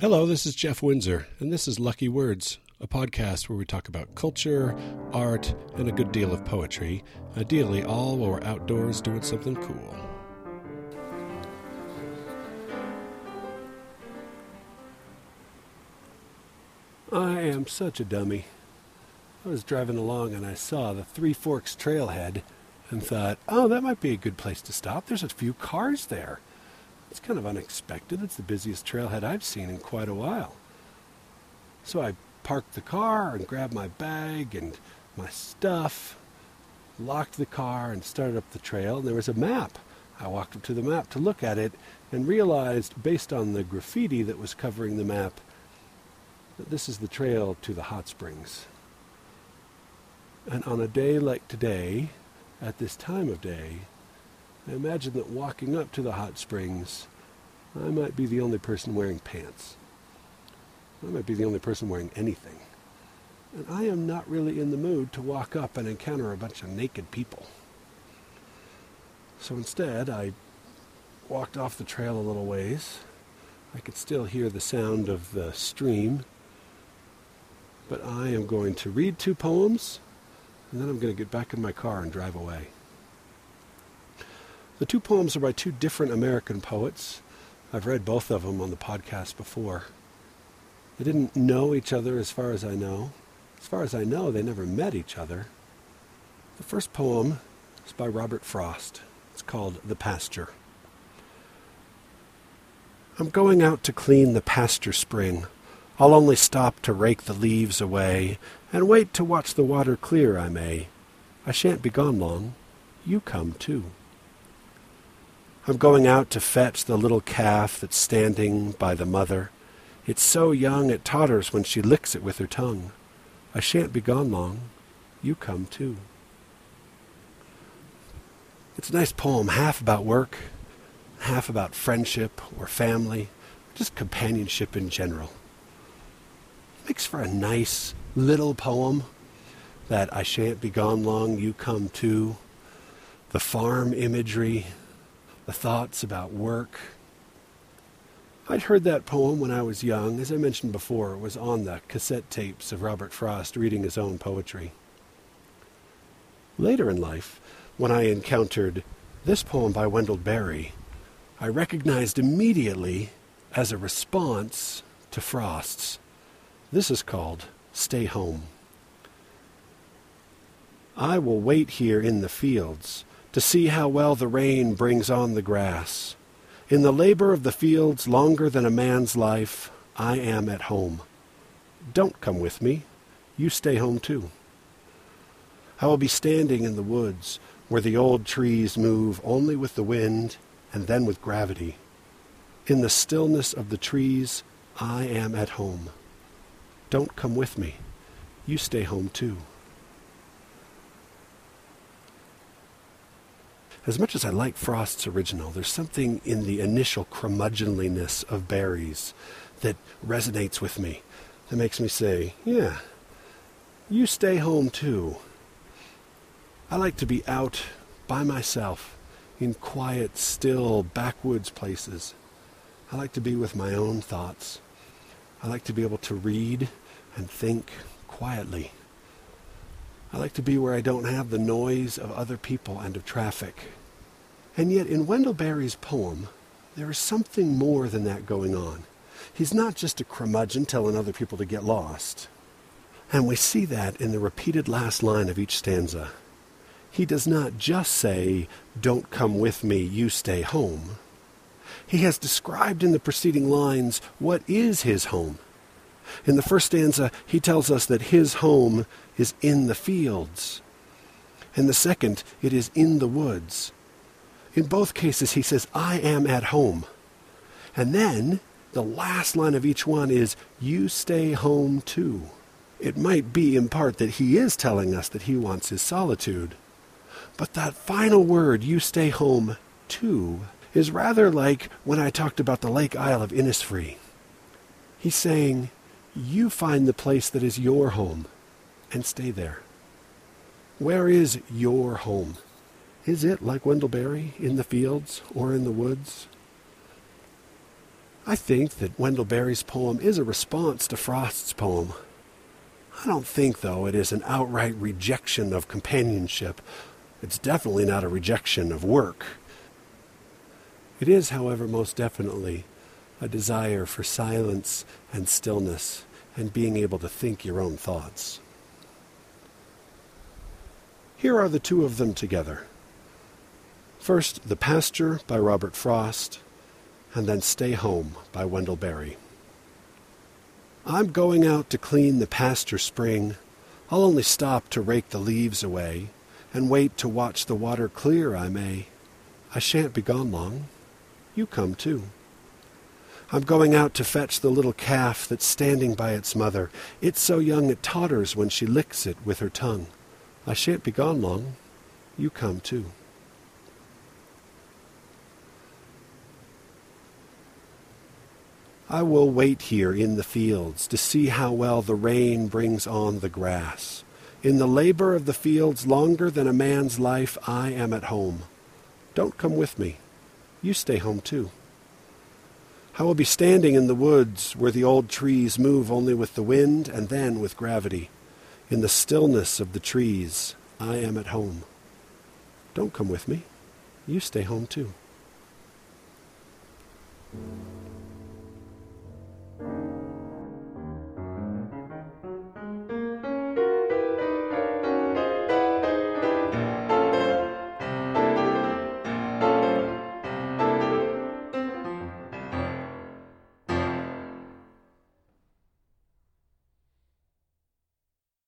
Hello, this is Jeff Windsor, and this is Lucky Words, a podcast where we talk about culture, art, and a good deal of poetry, ideally all while we're outdoors doing something cool. I am such a dummy. I was driving along and I saw the Three Forks trailhead and thought, oh, that might be a good place to stop. There's a few cars there. It's kind of unexpected. It's the busiest trailhead I've seen in quite a while. So I parked the car and grabbed my bag and my stuff, locked the car, and started up the trail. And there was a map. I walked up to the map to look at it and realized, based on the graffiti that was covering the map, that this is the trail to the hot springs. And on a day like today, at this time of day, I imagine that walking up to the hot springs, I might be the only person wearing pants. I might be the only person wearing anything. And I am not really in the mood to walk up and encounter a bunch of naked people. So instead, I walked off the trail a little ways. I could still hear the sound of the stream. But I am going to read two poems, and then I'm going to get back in my car and drive away. The two poems are by two different American poets. I've read both of them on the podcast before. They didn't know each other as far as I know. As far as I know, they never met each other. The first poem is by Robert Frost. It's called The Pasture. I'm going out to clean the pasture spring. I'll only stop to rake the leaves away and wait to watch the water clear I may. I shan't be gone long. You come too. I'm going out to fetch the little calf that's standing by the mother. It's so young it totters when she licks it with her tongue. I shan't be gone long. You come too. It's a nice poem, half about work, half about friendship or family, just companionship in general. It makes for a nice little poem that I shan't be gone long, you come too. The farm imagery, the thoughts about work. I'd heard that poem when I was young. As I mentioned before, it was on the cassette tapes of Robert Frost reading his own poetry. Later in life, when I encountered this poem by Wendell Berry, I recognized immediately as a response to Frost's. This is called Stay Home. I will wait here in the fields to see how well the rain brings on the grass. In the labor of the fields longer than a man's life, I am at home. Don't come with me. You stay home too. I will be standing in the woods where the old trees move only with the wind and then with gravity. In the stillness of the trees, I am at home. Don't come with me. You stay home too. As much as I like Frost's original, there's something in the initial curmudgeonliness of Berry's that resonates with me, that makes me say, yeah, you stay home too. I like to be out by myself in quiet, still, backwoods places. I like to be with my own thoughts. I like to be able to read and think quietly. I like to be where I don't have the noise of other people and of traffic. And yet, in Wendell Berry's poem, there is something more than that going on. He's not just a curmudgeon telling other people to get lost. And we see that in the repeated last line of each stanza. He does not just say, Don't come with me, you stay home. He has described in the preceding lines what is his home. In the first stanza, he tells us that his home is in the fields. In the second, it is in the woods. In both cases, he says, I am at home. And then the last line of each one is, You stay home too. It might be in part that he is telling us that he wants his solitude. But that final word, you stay home too, is rather like when I talked about the Lake Isle of Innisfree. He's saying, You find the place that is your home and stay there. Where is your home? Is it like Wendell Berry in the fields or in the woods? I think that Wendell Berry's poem is a response to Frost's poem. I don't think, though, it is an outright rejection of companionship. It's definitely not a rejection of work. It is, however, most definitely a desire for silence and stillness and being able to think your own thoughts. Here are the two of them together. First, The Pasture by Robert Frost, and then Stay Home by Wendell Berry. I'm going out to clean the pasture spring. I'll only stop to rake the leaves away, and wait to watch the water clear I may. I shan't be gone long. You come too. I'm going out to fetch the little calf that's standing by its mother. It's so young it totters when she licks it with her tongue. I shan't be gone long. You come too. I will wait here in the fields to see how well the rain brings on the grass. In the labor of the fields longer than a man's life, I am at home. Don't come with me. You stay home too. I will be standing in the woods where the old trees move only with the wind and then with gravity. In the stillness of the trees, I am at home. Don't come with me. You stay home too.